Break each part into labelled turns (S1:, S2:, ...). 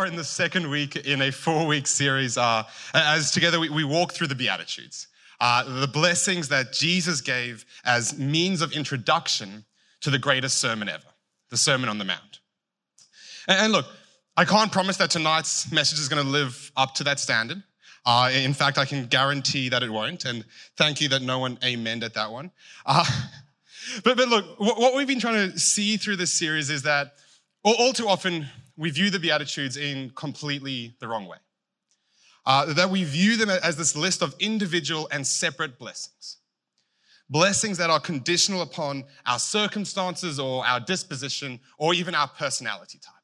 S1: Are in the second week in a four week series uh, as together we, we, walk through the Beatitudes, uh, the blessings that Jesus gave as means of introduction to the greatest sermon ever, the Sermon on the Mount. And, and look, I can't promise that tonight's message is going to live up to that standard. Uh, in fact, I can guarantee that it won't. And thank you that no one amened at that one. Uh, but, but look, what we've been trying to see through this series is that all too often we view the Beatitudes in completely the wrong way. Uh, that we view them as this list of individual and separate blessings. Blessings that are conditional upon our circumstances or our disposition or even our personality type.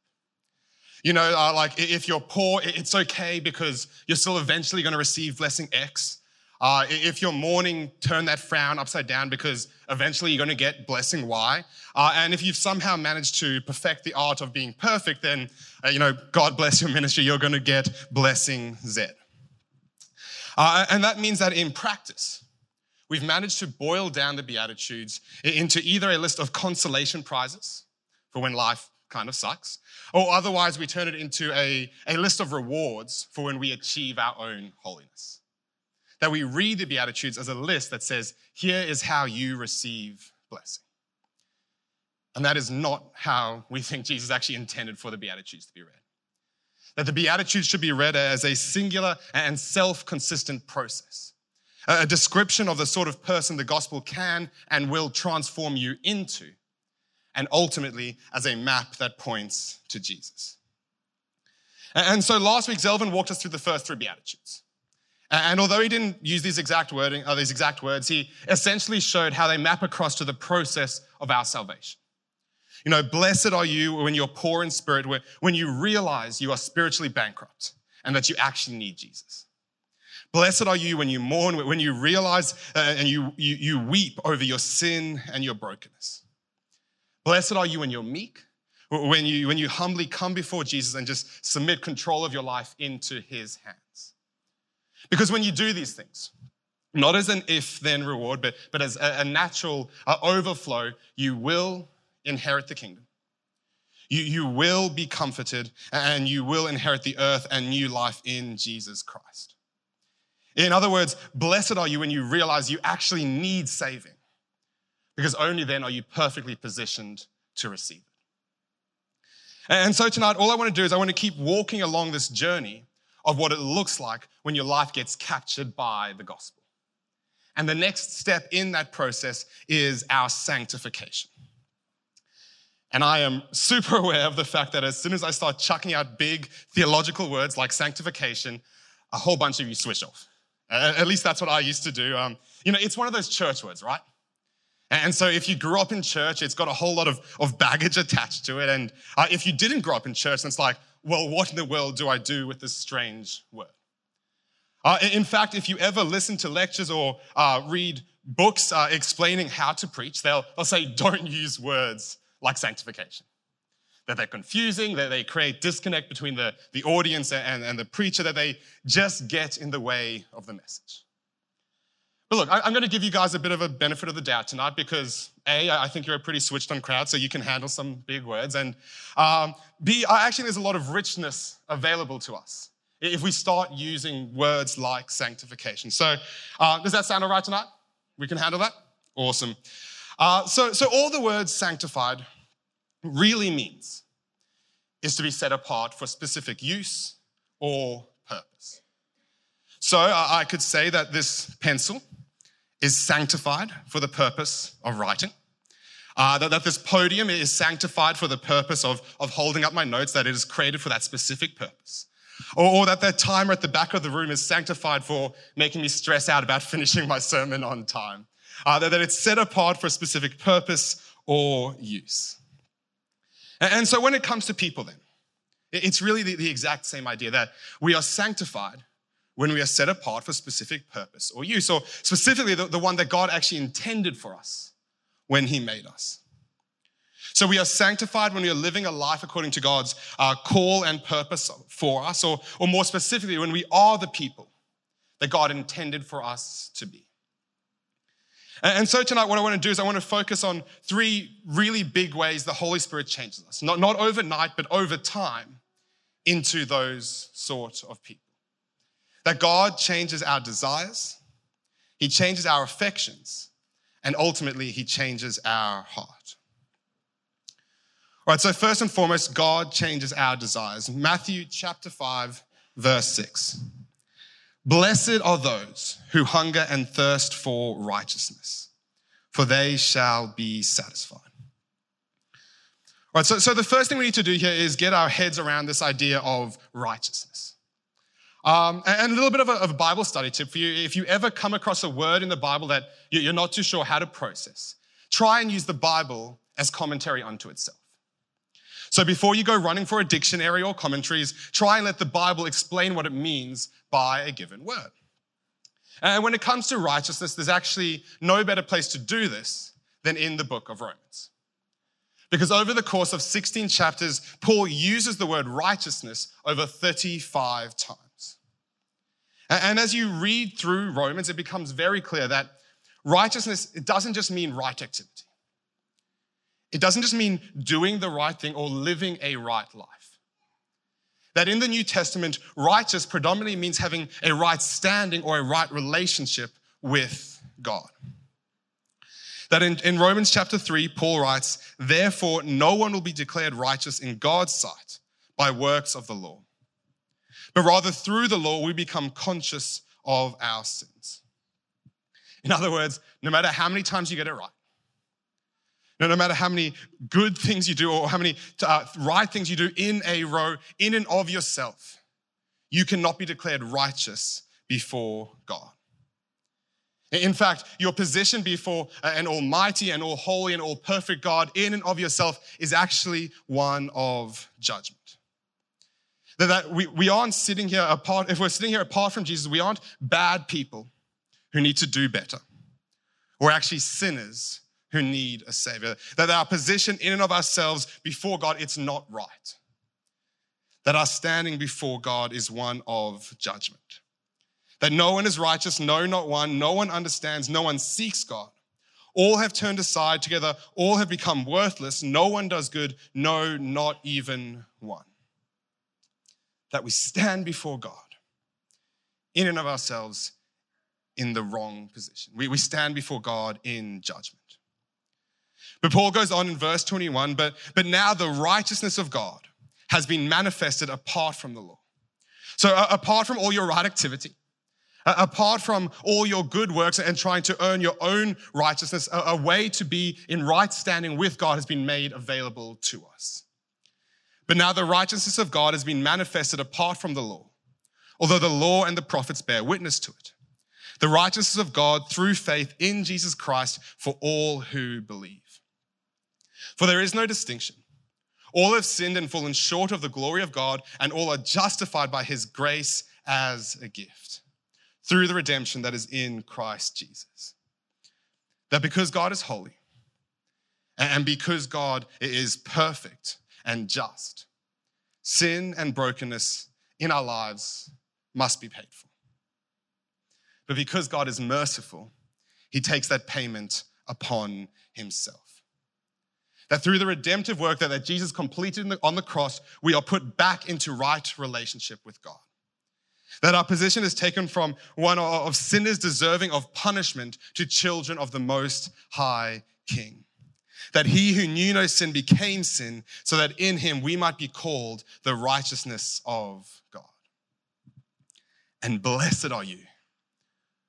S1: You know, uh, like if you're poor, it's okay because you're still eventually going to receive blessing X. Uh, if you're mourning, turn that frown upside down because eventually you're going to get blessing Y. Uh, and if you've somehow managed to perfect the art of being perfect, then, uh, you know, God bless your ministry, you're going to get blessing Z. Uh, and that means that in practice, we've managed to boil down the Beatitudes into either a list of consolation prizes for when life kind of sucks, or otherwise we turn it into a, a list of rewards for when we achieve our own holiness that we read the Beatitudes as a list that says, here is how you receive blessing. And that is not how we think Jesus actually intended for the Beatitudes to be read. That the Beatitudes should be read as a singular and self consistent process, a description of the sort of person the gospel can and will transform you into, and ultimately as a map that points to Jesus. And so last week, Zelvin walked us through the first three Beatitudes. And although he didn't use these exact wording, or uh, these exact words, he essentially showed how they map across to the process of our salvation. You know, blessed are you when you're poor in spirit, when you realize you are spiritually bankrupt and that you actually need Jesus. Blessed are you when you mourn, when you realize uh, and you, you, you weep over your sin and your brokenness. Blessed are you when you're meek, when you, when you humbly come before Jesus and just submit control of your life into his hands. Because when you do these things, not as an if then reward, but, but as a, a natural uh, overflow, you will inherit the kingdom. You, you will be comforted and you will inherit the earth and new life in Jesus Christ. In other words, blessed are you when you realize you actually need saving, because only then are you perfectly positioned to receive it. And so tonight, all I want to do is I want to keep walking along this journey of what it looks like when your life gets captured by the gospel. And the next step in that process is our sanctification. And I am super aware of the fact that as soon as I start chucking out big theological words like sanctification, a whole bunch of you switch off. At least that's what I used to do. Um, you know, it's one of those church words, right? And so if you grew up in church, it's got a whole lot of, of baggage attached to it. And uh, if you didn't grow up in church, then it's like, well, what in the world do I do with this strange word? Uh, in fact, if you ever listen to lectures or uh, read books uh, explaining how to preach, they'll, they'll say, don't use words like sanctification. That they're confusing, that they create disconnect between the, the audience and, and the preacher, that they just get in the way of the message. But look, I'm going to give you guys a bit of a benefit of the doubt tonight because A, I think you're a pretty switched on crowd, so you can handle some big words. And um, B, actually, there's a lot of richness available to us if we start using words like sanctification. So, uh, does that sound all right tonight? We can handle that? Awesome. Uh, so, so, all the words sanctified really means is to be set apart for specific use or purpose. So, uh, I could say that this pencil is sanctified for the purpose of writing. Uh, that, that, this podium is sanctified for the purpose of, of holding up my notes, that it is created for that specific purpose. Or, or that the timer at the back of the room is sanctified for making me stress out about finishing my sermon on time. Uh, that, that it's set apart for a specific purpose or use. And, and so when it comes to people, then, it's really the, the exact same idea that we are sanctified when we are set apart for specific purpose or use, or specifically the, the one that God actually intended for us when He made us. So we are sanctified when we are living a life according to God's uh, call and purpose for us, or, or more specifically, when we are the people that God intended for us to be. And, so tonight, what I want to do is I want to focus on three really big ways the Holy Spirit changes us. Not, not overnight, but over time into those sort of people. That God changes our desires, He changes our affections, and ultimately, He changes our heart. All right, so first and foremost, God changes our desires. Matthew chapter 5, verse 6. Blessed are those who hunger and thirst for righteousness, for they shall be satisfied. All right, so, so the first thing we need to do here is get our heads around this idea of righteousness. Um, and a little bit of a, of a, Bible study tip for you. If you ever come across a word in the Bible that you're not too sure how to process, try and use the Bible as commentary unto itself. So before you go running for a dictionary or commentaries, try and let the Bible explain what it means by a given word. And when it comes to righteousness, there's actually no better place to do this than in the book of Romans. Because over the course of 16 chapters, Paul uses the word righteousness over 35 times. And as you read through Romans, it becomes very clear that righteousness, it doesn't just mean right activity. It doesn't just mean doing the right thing or living a right life. That in the New Testament, righteous predominantly means having a right standing or a right relationship with God. That in, in Romans chapter 3, Paul writes, Therefore, no one will be declared righteous in God's sight by works of the law, but rather through the law we become conscious of our sins. In other words, no matter how many times you get it right, no, no matter how many good things you do or how many uh, right things you do in a row, in and of yourself, you cannot be declared righteous before God. In fact, your position before an almighty and all holy and all perfect God in and of yourself is actually one of judgment. That we, we aren't sitting here apart, if we're sitting here apart from Jesus, we aren't bad people who need to do better. We're actually sinners who need a savior. That our position in and of ourselves before God, it's not right. That our standing before God is one of judgment. That no one is righteous, no, not one. No one understands, no one seeks God. All have turned aside together, all have become worthless. No one does good, no, not even one. That we stand before God in and of ourselves in the wrong position. We, we stand before God in judgment. But Paul goes on in verse 21 but, but now the righteousness of God has been manifested apart from the law. So, uh, apart from all your right activity, uh, apart from all your good works and trying to earn your own righteousness, a, a way to be in right standing with God has been made available to us. But now the righteousness of God has been manifested apart from the law, although the law and the prophets bear witness to it. The righteousness of God through faith in Jesus Christ for all who believe. For there is no distinction. All have sinned and fallen short of the glory of God, and all are justified by his grace as a gift through the redemption that is in Christ Jesus. That because God is holy and because God is perfect and just, sin and brokenness in our lives must be paid for. But because God is merciful, he takes that payment upon himself. That through the redemptive work that, that Jesus completed the, on the cross, we are put back into right relationship with God. That our position is taken from one of sinners deserving of punishment to children of the Most High King. That he who knew no sin became sin so that in him we might be called the righteousness of God. And blessed are you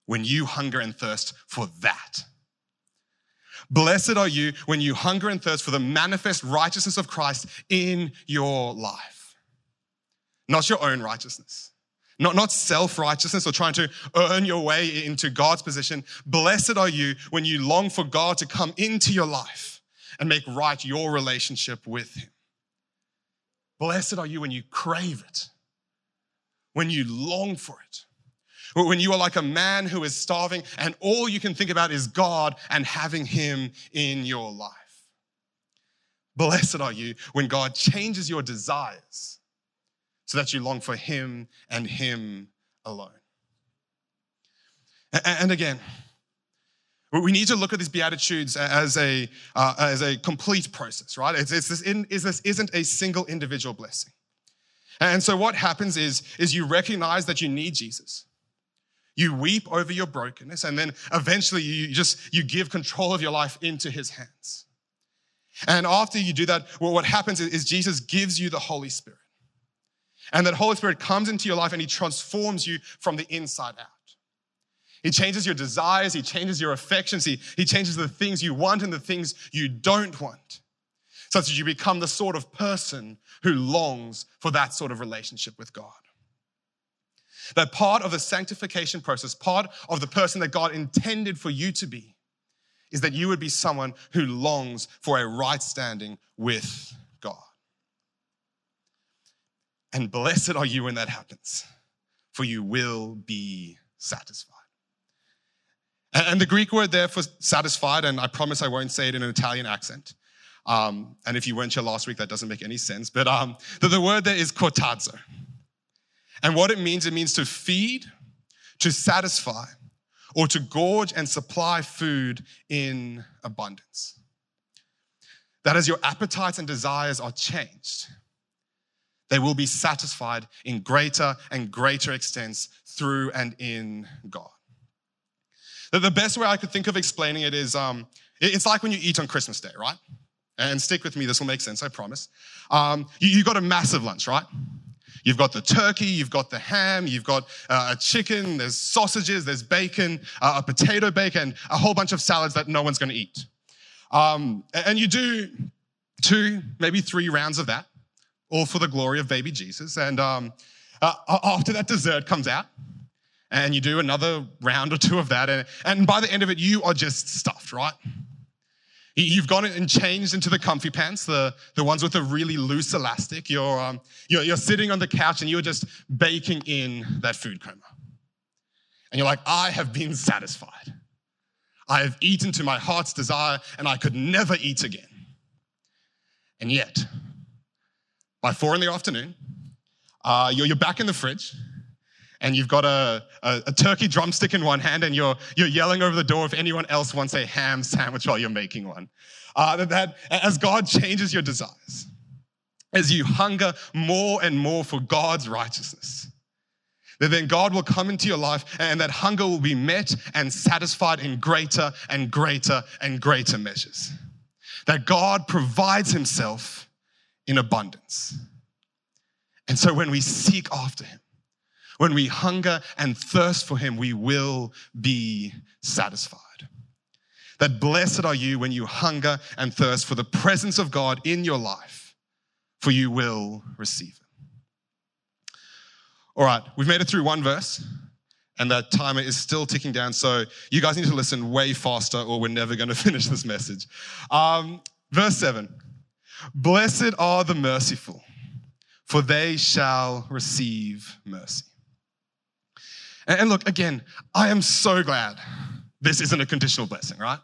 S1: when you hunger and thirst for that Blessed are you when you hunger and thirst for the manifest righteousness of Christ in your life. Not your own righteousness, not, not self righteousness or trying to earn your way into God's position. Blessed are you when you long for God to come into your life and make right your relationship with Him. Blessed are you when you crave it, when you long for it. When you are like a man who is starving and all you can think about is God and having Him in your life. Blessed are you when God changes your desires so that you long for Him and Him alone. And again, we need to look at these beatitudes as a uh, as a complete process, right? It's, it's this, in, is this isn't a single individual blessing. And so what happens is, is you recognize that you need Jesus. You weep over your brokenness, and then eventually you just you give control of your life into his hands. And after you do that, well, what happens is, is Jesus gives you the Holy Spirit. And that Holy Spirit comes into your life and he transforms you from the inside out. He changes your desires, he changes your affections, he, he changes the things you want and the things you don't want, such that you become the sort of person who longs for that sort of relationship with God. That part of the sanctification process, part of the person that God intended for you to be, is that you would be someone who longs for a right standing with God. And blessed are you when that happens, for you will be satisfied. And the Greek word there for satisfied, and I promise I won't say it in an Italian accent. Um, and if you weren't here last week, that doesn't make any sense. But um, the, the word there is kortazo. And what it means, it means to feed, to satisfy, or to gorge and supply food in abundance. That as your appetites and desires are changed, they will be satisfied in greater and greater extents through and in God. The best way I could think of explaining it is um, it's like when you eat on Christmas Day, right? And stick with me, this will make sense, I promise. Um, you, you got a massive lunch, right? You've got the turkey, you've got the ham, you've got uh, a chicken, there's sausages, there's bacon, uh, a potato bacon, a whole bunch of salads that no one's to eat. Um, and you do two, maybe three rounds of that, all for the glory of baby Jesus. And um, uh, after that dessert comes out, and you do another round or two of that, and, and by the end of it, you are just stuffed, right? You've gone and changed into the comfy pants, the, the ones with a really loose elastic. You're, um, you're, you're sitting on the couch and you're just baking in that food coma. And you're like, I have been satisfied. I have eaten to my heart's desire and I could never eat again. And yet, by four in the afternoon, uh, you're, you're back in the fridge and you've got a, a, a, turkey drumstick in one hand and you're, you're yelling over the door if anyone else wants a ham sandwich while you're making one. Uh, that, that as God changes your desires, as you hunger more and more for God's righteousness, that then God will come into your life and that hunger will be met and satisfied in greater and greater and greater measures. That God provides himself in abundance. And so when we seek after him, when we hunger and thirst for him, we will be satisfied. That blessed are you when you hunger and thirst for the presence of God in your life, for you will receive it. All right, we've made it through one verse, and that timer is still ticking down. So you guys need to listen way faster, or we're never going to finish this message. Um, verse 7 Blessed are the merciful, for they shall receive mercy. And look, again, I am so glad this isn't a conditional blessing, right?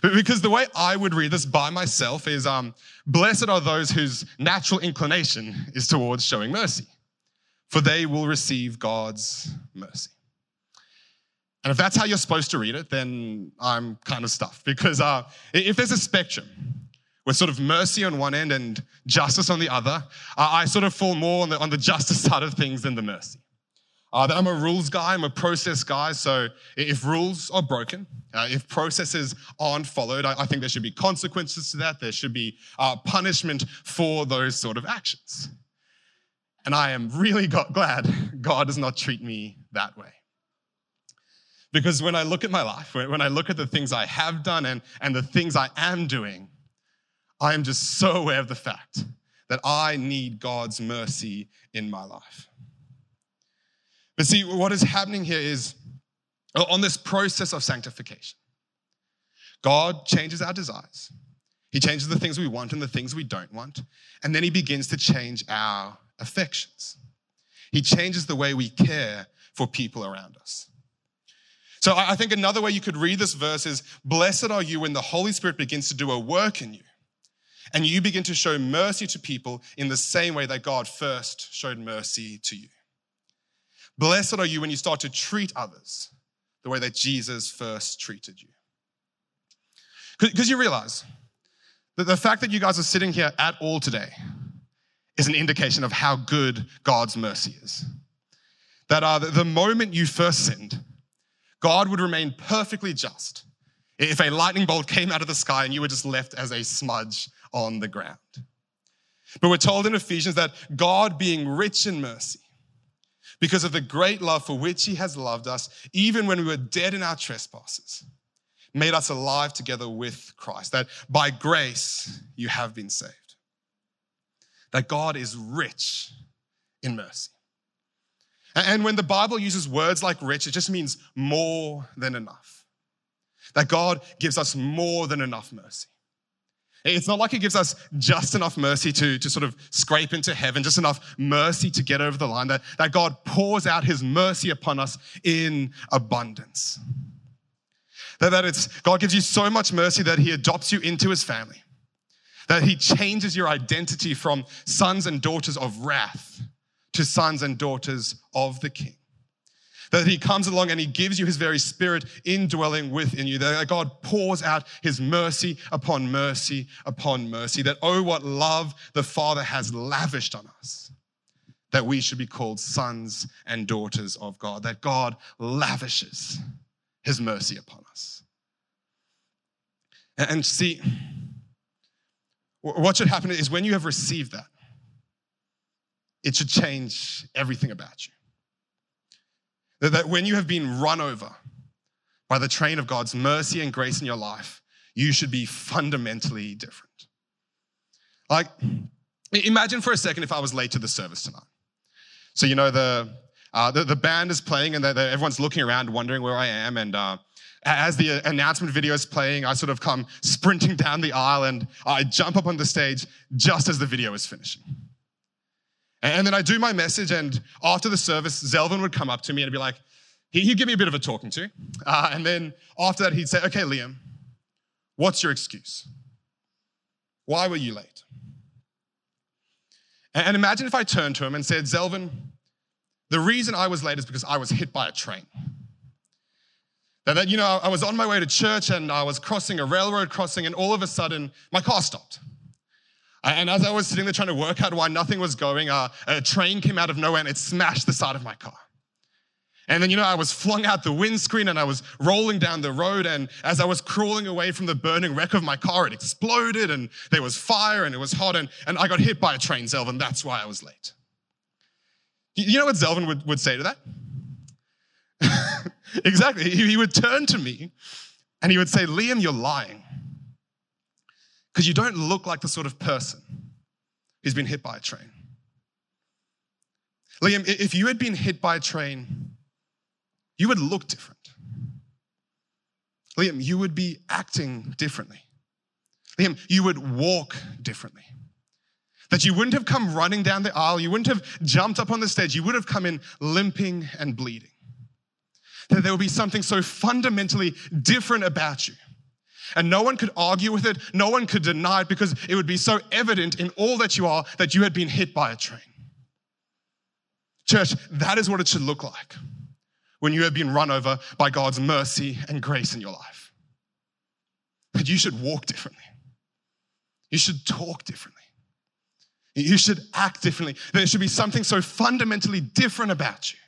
S1: Because the way I would read this by myself is um, blessed are those whose natural inclination is towards showing mercy, for they will receive God's mercy. And if that's how you're supposed to read it, then I'm kind of stuffed. Because uh, if there's a spectrum with sort of mercy on one end and justice on the other, uh, I sort of fall more on the, on the justice side of things than the mercy. Uh, I'm a rules guy, I'm a process guy. So if rules are broken, uh, if processes aren't followed, I, I, think there should be consequences to that. There should be uh, punishment for those sort of actions. And I am really got, glad God does not treat me that way. Because when I look at my life, when I look at the things I have done and, and the things I am doing, I am just so aware of the fact that I need God's mercy in my life. But see, what is happening here is uh, on this process of sanctification, God changes our desires. He changes the things we want and the things we don't want. And then he begins to change our affections. He changes the way we care for people around us. So I think another way you could read this verse is Blessed are you when the Holy Spirit begins to do a work in you and you begin to show mercy to people in the same way that God first showed mercy to you. Blessed are you when you start to treat others the way that Jesus first treated you. Because you realize that the fact that you guys are sitting here at all today is an indication of how good God's mercy is. That uh, the moment you first sinned, God would remain perfectly just if a lightning bolt came out of the sky and you were just left as a smudge on the ground. But we're told in Ephesians that God, being rich in mercy, because of the great love for which he has loved us, even when we were dead in our trespasses, made us alive together with Christ. That by grace you have been saved. That God is rich in mercy. And when the Bible uses words like rich, it just means more than enough. That God gives us more than enough mercy. It's not like he gives us just enough mercy to, to sort of scrape into heaven, just enough mercy to get over the line, that, that God pours out his mercy upon us in abundance. That, that it's, God gives you so much mercy that he adopts you into his family, that he changes your identity from sons and daughters of wrath to sons and daughters of the king that he comes along and he gives you his very spirit indwelling within you. That God pours out his mercy upon mercy upon mercy. That, oh, what love the Father has lavished on us. That we should be called sons and daughters of God. That God lavishes his mercy upon us. And see, what should happen is when you have received that, it should change everything about you. That when you have been run over by the train of God's mercy and grace in your life, you should be fundamentally different. Like, imagine for a second if I was late to the service tonight. So, you know, the, uh, the, the, band is playing and everyone's looking around wondering where I am. And uh, as the announcement video is playing, I sort of come sprinting down the aisle and I jump up on the stage just as the video is finishing. And then I do my message, and after the service, Zelvin would come up to me and be like, he'd give me a bit of a talking to. Uh, and then after that, he'd say, Okay, Liam, what's your excuse? Why were you late? And imagine if I turned to him and said, Zelvin, the reason I was late is because I was hit by a train. That, you know, I was on my way to church and I was crossing a railroad crossing, and all of a sudden, my car stopped. And as I was sitting there trying to work out why nothing was going, uh, a train came out of nowhere and it smashed the side of my car. And then, you know, I was flung out the windscreen and I was rolling down the road. And as I was crawling away from the burning wreck of my car, it exploded and there was fire and it was hot. And, and I got hit by a train, Zelvin. That's why I was late. You know what Zelvin would, would say to that? exactly. He, he would turn to me and he would say, Liam, you're lying because you don't look like the sort of person who's been hit by a train. Liam, if you had been hit by a train, you would look different. Liam, you would be acting differently. Liam, you would walk differently. That you wouldn't have come running down the aisle, you wouldn't have jumped up on the stage, you would have come in limping and bleeding. That there would be something so fundamentally different about you and no one could argue with it, no one could deny it because it would be so evident in all that you are that you had been hit by a train. Church, that is what it should look like when you have been run over by God's mercy and grace in your life. That you should walk differently, you should talk differently. You should act differently. There should be something so fundamentally different about you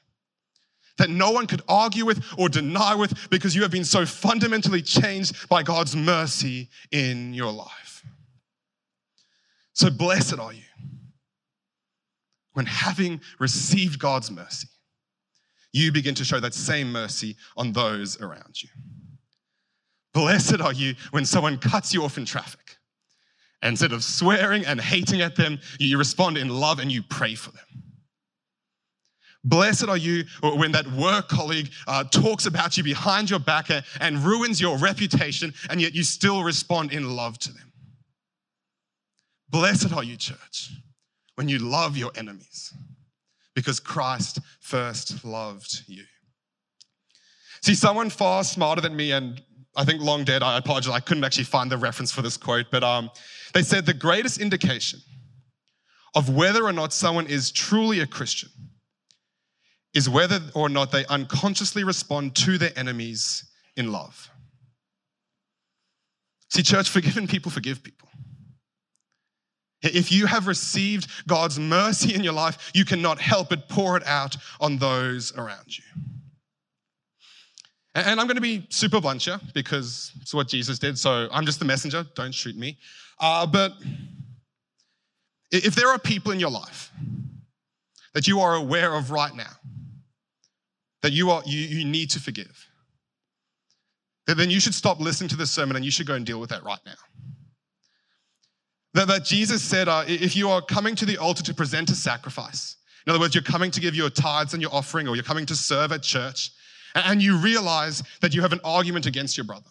S1: that no one could argue with or deny with because you have been so fundamentally changed by God's mercy in your life. So blessed are you when having received God's mercy, you begin to show that same mercy on those around you. Blessed are you when someone cuts you off in traffic. Instead of swearing and hating at them, you respond in love and you pray for them. Blessed are you when that work colleague uh, talks about you behind your back and ruins your reputation, and yet you still respond in love to them. Blessed are you, church, when you love your enemies, because Christ first loved you. See, someone far smarter than me, and I think long dead, I apologize, I couldn't actually find the reference for this quote, but um, they said the greatest indication of whether or not someone is truly a Christian is whether or not they unconsciously respond to their enemies in love. See, church, forgiven people forgive people. If you have received God's mercy in your life, you cannot help but pour it out on those around you. And I'm going to be super blunt here because it's what Jesus did. So I'm just the messenger. Don't shoot me. Uh, but if there are people in your life that you are aware of right now that you, are, you, you need to forgive, then you should stop listening to this sermon and you should go and deal with that right now. That, that Jesus said, uh, if you are coming to the altar to present a sacrifice, in other words, you're coming to give your tithes and your offering, or you're coming to serve at church, and you realize that you have an argument against your brother.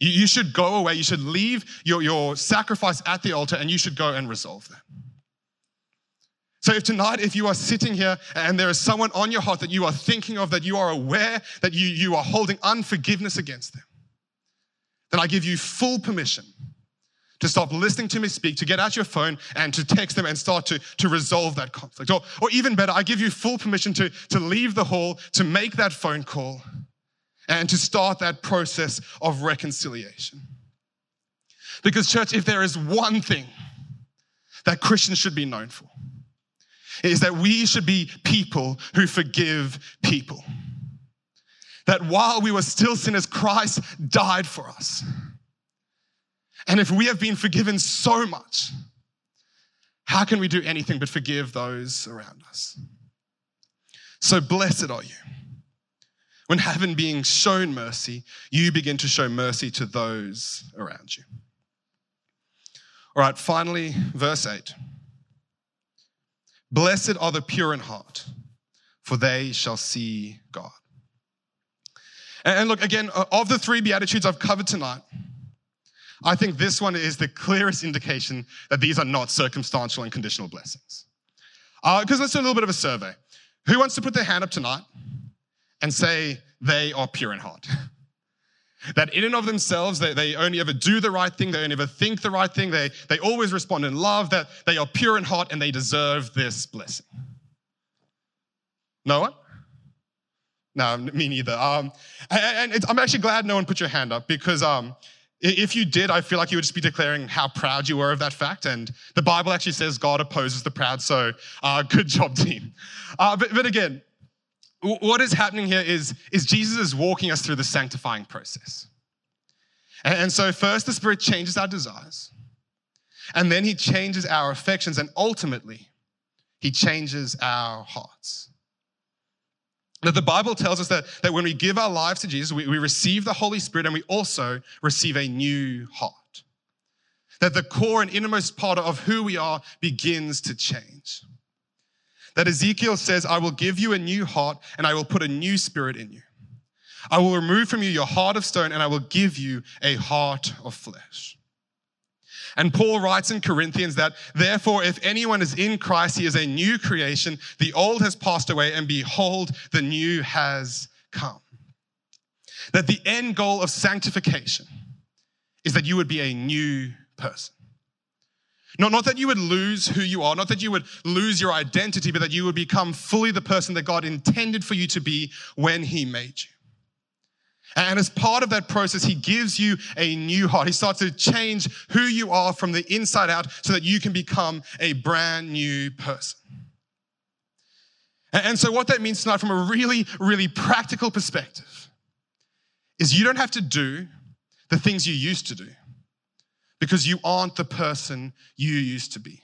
S1: You, you should go away, you should leave your, your sacrifice at the altar, and you should go and resolve that. So, if tonight, if you are sitting here and there is someone on your heart that you are thinking of, that you are aware that you, you are holding unforgiveness against them, then I give you full permission to stop listening to me speak, to get out your phone and to text them and start to, to resolve that conflict. Or, or even better, I give you full permission to, to leave the hall, to make that phone call, and to start that process of reconciliation. Because, church, if there is one thing that Christians should be known for, is that we should be people who forgive people. That while we were still sinners, Christ died for us. And if we have been forgiven so much, how can we do anything but forgive those around us? So blessed are you. When having been shown mercy, you begin to show mercy to those around you. All right, finally, verse 8. Blessed are the pure in heart, for they shall see God. And look, again, of the three Beatitudes I've covered tonight, I think this one is the clearest indication that these are not circumstantial and conditional blessings. Because uh, let's do a little bit of a survey. Who wants to put their hand up tonight and say they are pure in heart? that in and of themselves, they, they only ever do the right thing, they only ever think the right thing, they, they always respond in love, that they are pure in heart and they deserve this blessing. No one? No, me neither. Um, and, I'm actually glad no one put your hand up because um, if you did, I feel like you would just be declaring how proud you were of that fact. And the Bible actually says God opposes the proud. So uh, good job, team. Uh, but, but again, what is happening here is, is Jesus is walking us through the sanctifying process. And, and so, first, the Spirit changes our desires, and then He changes our affections, and ultimately, He changes our hearts. Now, the Bible tells us that, that when we give our lives to Jesus, we, we receive the Holy Spirit and we also receive a new heart. That the core and innermost part of who we are begins to change. That Ezekiel says, I will give you a new heart and I will put a new spirit in you. I will remove from you your heart of stone and I will give you a heart of flesh. And Paul writes in Corinthians that, therefore, if anyone is in Christ, he is a new creation. The old has passed away, and behold, the new has come. That the end goal of sanctification is that you would be a new person. Not, not that you would lose who you are, not that you would lose your identity, but that you would become fully the person that God intended for you to be when He made you. And as part of that process, he gives you a new heart. He starts to change who you are from the inside out so that you can become a brand new person. And so, what that means tonight, from a really, really practical perspective, is you don't have to do the things you used to do because you aren't the person you used to be.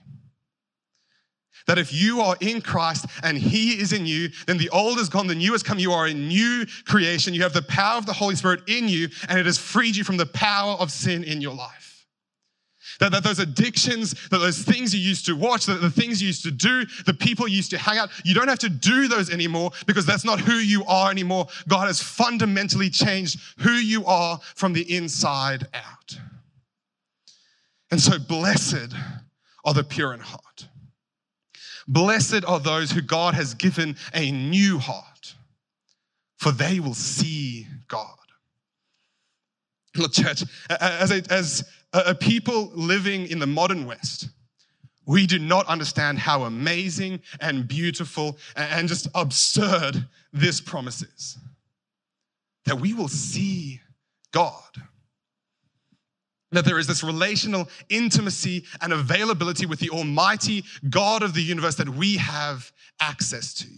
S1: That if you are in Christ and He is in you, then the old is gone, the new has come. You are a new creation. You have the power of the Holy Spirit in you, and it has freed you from the power of sin in your life. That, that those addictions, that those things you used to watch, that the things you used to do, the people you used to hang out, you don't have to do those anymore because that's not who you are anymore. God has fundamentally changed who you are from the inside out. And so, blessed are the pure in heart Blessed are those who God has given a new heart, for they will see God. Look, church, as a, as a people living in the modern West, we do not understand how amazing and beautiful and just absurd this promise is. That we will see God. That there is this relational intimacy and availability with the Almighty God of the universe that we have access to,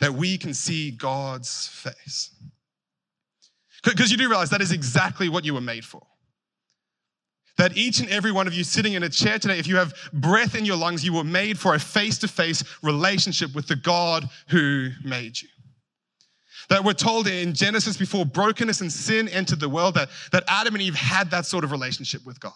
S1: that we can see God's face. Because you do realize that is exactly what you were made for. That each and every one of you sitting in a chair today, if you have breath in your lungs, you were made for a face to face relationship with the God who made you. That we're told in Genesis before brokenness and sin entered the world that, that Adam and Eve had that sort of relationship with God.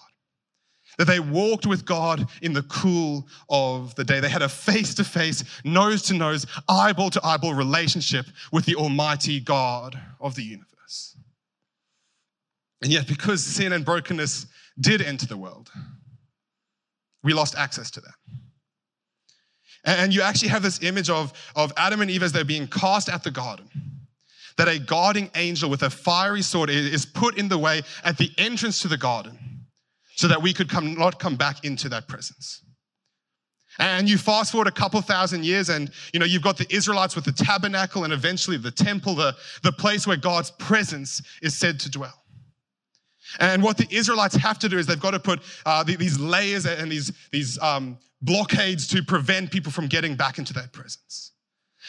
S1: That they walked with God in the cool of the day. They had a face to face, nose to nose, eyeball to eyeball relationship with the Almighty God of the universe. And yet, because sin and brokenness did enter the world, we lost access to that. And you actually have this image of, of Adam and Eve as they're being cast at the garden that a guarding angel with a fiery sword is put in the way at the entrance to the garden so that we could come, not come back into that presence. And you fast forward a couple thousand years, and you know, you've got the Israelites with the tabernacle and eventually the temple, the, the place where God's presence is said to dwell. And what the Israelites have to do is they've got to put uh, these layers and these, these um, blockades to prevent people from getting back into that presence.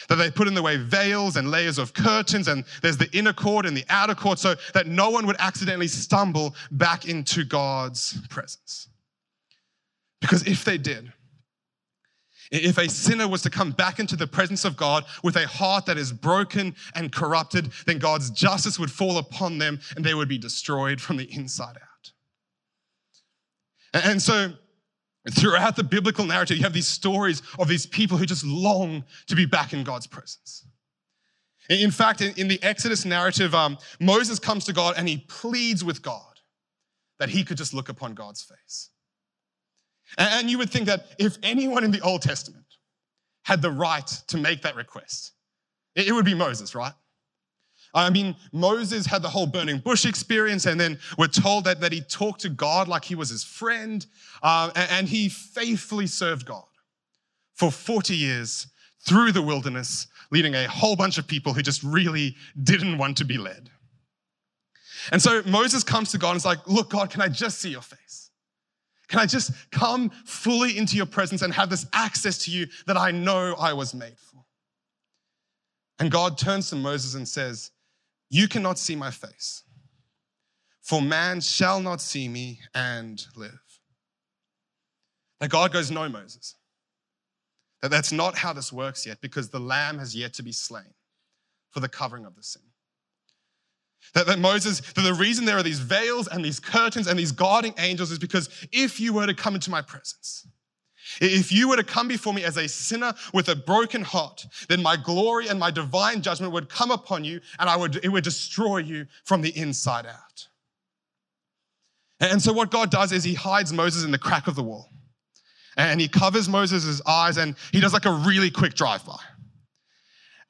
S1: That they put in the way veils and layers of curtains, and there's the inner court and the outer court, so that no one would accidentally stumble back into God's presence. Because if they did, if a sinner was to come back into the presence of God with a heart that is broken and corrupted, then God's justice would fall upon them and they would be destroyed from the inside out. And so, Throughout the biblical narrative, you have these stories of these people who just long to be back in God's presence. In fact, in, the Exodus narrative, um, Moses comes to God and he pleads with God that he could just look upon God's face. And you would think that if anyone in the Old Testament had the right to make that request, it would be Moses, right? I mean, Moses had the whole burning bush experience, and then we're told that, that he talked to God like he was his friend, uh, and, and he faithfully served God for 40 years through the wilderness, leading a whole bunch of people who just really didn't want to be led. And so Moses comes to God and is like, Look, God, can I just see your face? Can I just come fully into your presence and have this access to you that I know I was made for? And God turns to Moses and says, you cannot see my face, for man shall not see me and live. Now, God goes, No, Moses. That that's not how this works yet, because the lamb has yet to be slain for the covering of the sin. That, that Moses, that the reason there are these veils and these curtains and these guarding angels is because if you were to come into my presence, if you were to come before me as a sinner with a broken heart, then my glory and my divine judgment would come upon you and I would, it would destroy you from the inside out. And so what God does is he hides Moses in the crack of the wall. And he covers Moses' eyes and he does like a really quick drive-by.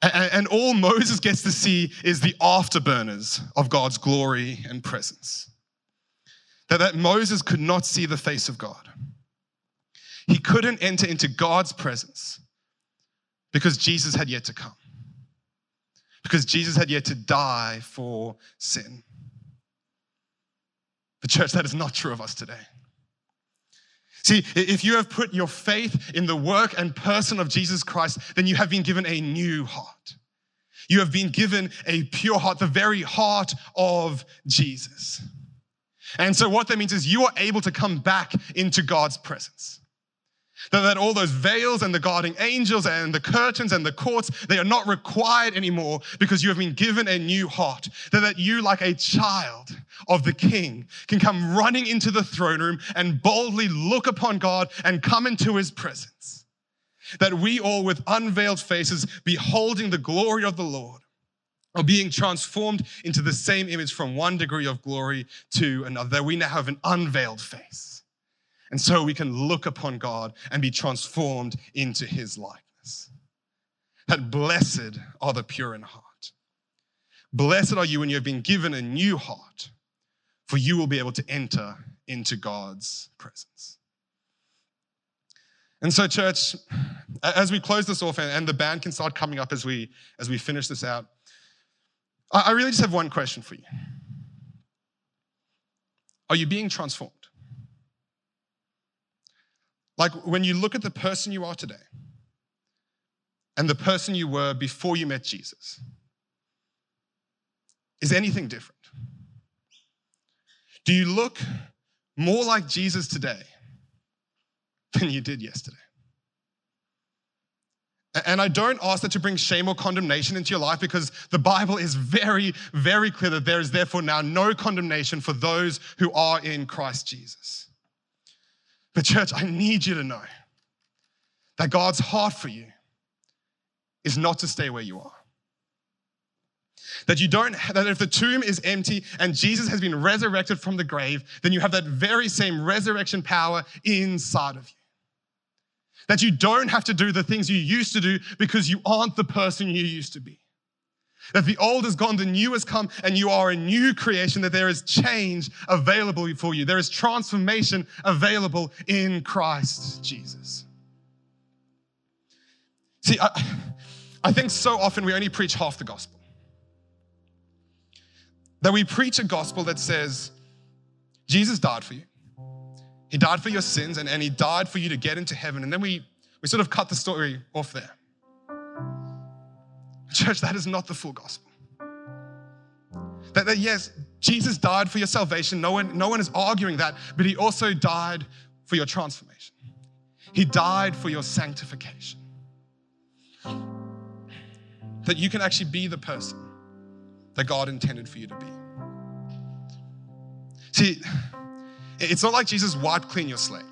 S1: And, all Moses gets to see is the afterburners of God's glory and presence. That, that Moses could not see the face of God. He couldn't enter into God's presence because Jesus had yet to come, because Jesus had yet to die for sin. The church, that is not true of us today. See, if you have put your faith in the work and person of Jesus Christ, then you have been given a new heart. You have been given a pure heart, the very heart of Jesus. And so, what that means is you are able to come back into God's presence. That, that all those veils and the guarding angels and the curtains and the courts, they are not required anymore because you have been given a new heart. That, that you, like a child of the king, can come running into the throne room and boldly look upon God and come into his presence. That we all, with unveiled faces, beholding the glory of the Lord, are being transformed into the same image from one degree of glory to another. That we now have an unveiled face and so we can look upon God and be transformed into his likeness. That blessed are the pure in heart. Blessed are you when you have been given a new heart, for you will be able to enter into God's presence. And so, church, as we close this off, and the band can start coming up as we as we finish this out, I really just have one question for you. Are you being transformed? Like when you look at the person you are today and the person you were before you met Jesus, is anything different? Do you look more like Jesus today than you did yesterday? And I don't ask that to bring shame or condemnation into your life because the Bible is very, very clear that there is therefore now no condemnation for those who are in Christ Jesus. But, church, I need you to know that God's heart for you is not to stay where you are. That you don't, that if the tomb is empty and Jesus has been resurrected from the grave, then you have that very same resurrection power inside of you. That you don't have to do the things you used to do because you aren't the person you used to be. That the old is gone, the new has come, and you are a new creation, that there is change available for you. There is transformation available in Christ Jesus. See, I, I think so often we only preach half the gospel. That we preach a gospel that says, Jesus died for you. He died for your sins and, and he died for you to get into heaven. And then we, we sort of cut the story off there. Church, that is not the full gospel. That, that yes, Jesus died for your salvation. No one, no one is arguing that, but he also died for your transformation. He died for your sanctification. That you can actually be the person that God intended for you to be. See, it's not like Jesus wiped clean your slate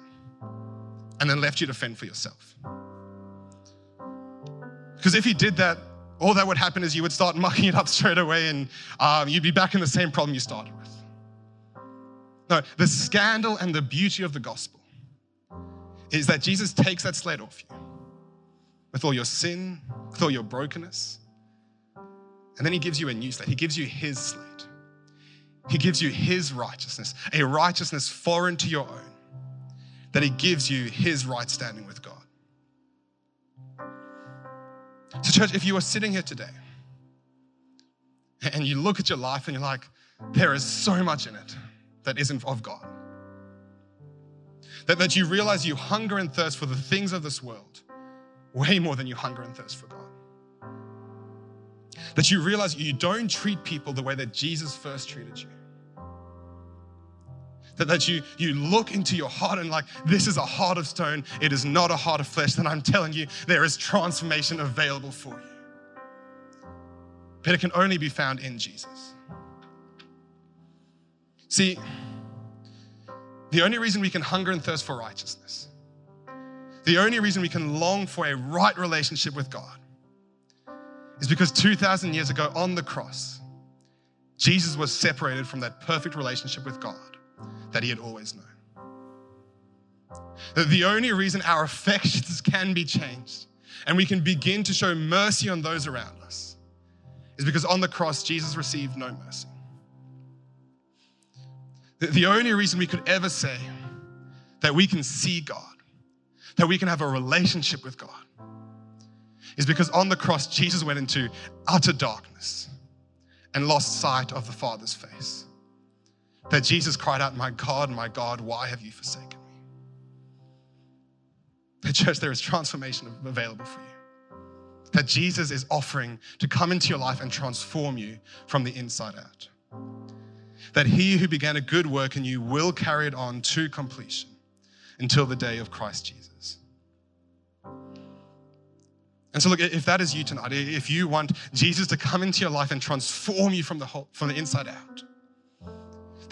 S1: and then left you to fend for yourself. Because if he did that, all that would happen is you would start mucking it up straight away and um, you'd be back in the same problem you started with. No, the scandal and the beauty of the gospel is that Jesus takes that slate off you with all your sin, with all your brokenness, and then he gives you a new slate. He gives you his slate. He gives you his righteousness, a righteousness foreign to your own, that he gives you his right standing with God. So, church, if you are sitting here today and you look at your life and you're like, there is so much in it that isn't of God, that, that you realize you hunger and thirst for the things of this world way more than you hunger and thirst for God. That you realize you don't treat people the way that Jesus first treated you. That, that you, you look into your heart and like, this is a heart of stone. It is not a heart of flesh. Then I'm telling you, there is transformation available for you. But it can only be found in Jesus. See, the only reason we can hunger and thirst for righteousness, the only reason we can long for a right relationship with God, is because 2,000 years ago on the cross, Jesus was separated from that perfect relationship with God that he had always known. That the only reason our affections can be changed and we can begin to show mercy on those around us is because on the cross, Jesus received no mercy. The only reason we could ever say that we can see God, that we can have a relationship with God, is because on the cross, Jesus went into utter darkness and lost sight of the Father's face that Jesus cried out, My God, my God, why have you forsaken me? The church, there is transformation available for you. That Jesus is offering to come into your life and transform you from the inside out. That he who began a good work in you will carry it on to completion until the day of Christ Jesus. And so, look, if that is you tonight, if you want Jesus to come into your life and transform you from the whole, from the inside out,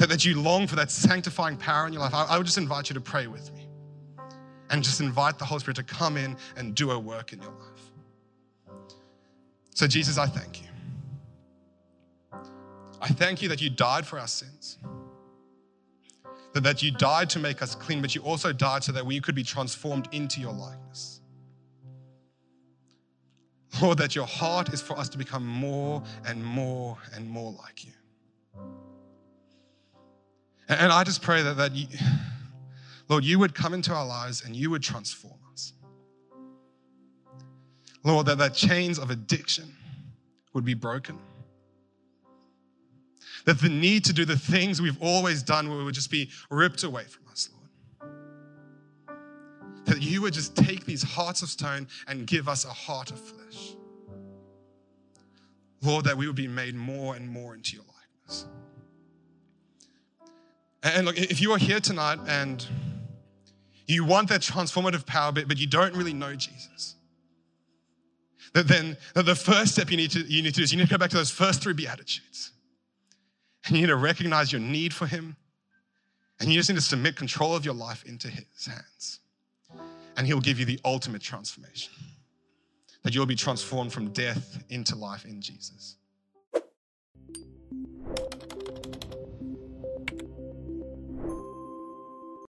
S1: that, that you long for that sanctifying power in your life, I, I would just invite you to pray with me and just invite the Holy Spirit to come in and do a work in your life. So, Jesus, I thank you. I thank you that you died for our sins, that, that you died to make us clean, but you also died so that we could be transformed into your likeness. Lord, that your heart is for us to become more and more and more like you. And I just pray that, that you, Lord, you would come into our lives and you would transform us. Lord, that the chains of addiction would be broken. That the need to do the things we've always done would just be ripped away from us, Lord. That you would just take these hearts of stone and give us a heart of flesh. Lord, that we would be made more and more into your likeness. And look, if you are here tonight and you want that transformative power, but, but you don't really know Jesus, then the first step you need, to, you need to do is you need to go back to those first three Beatitudes. And you need to recognize your need for Him. And you just need to submit control of your life into His hands. And He'll give you the ultimate transformation that you'll be transformed from death into life in Jesus.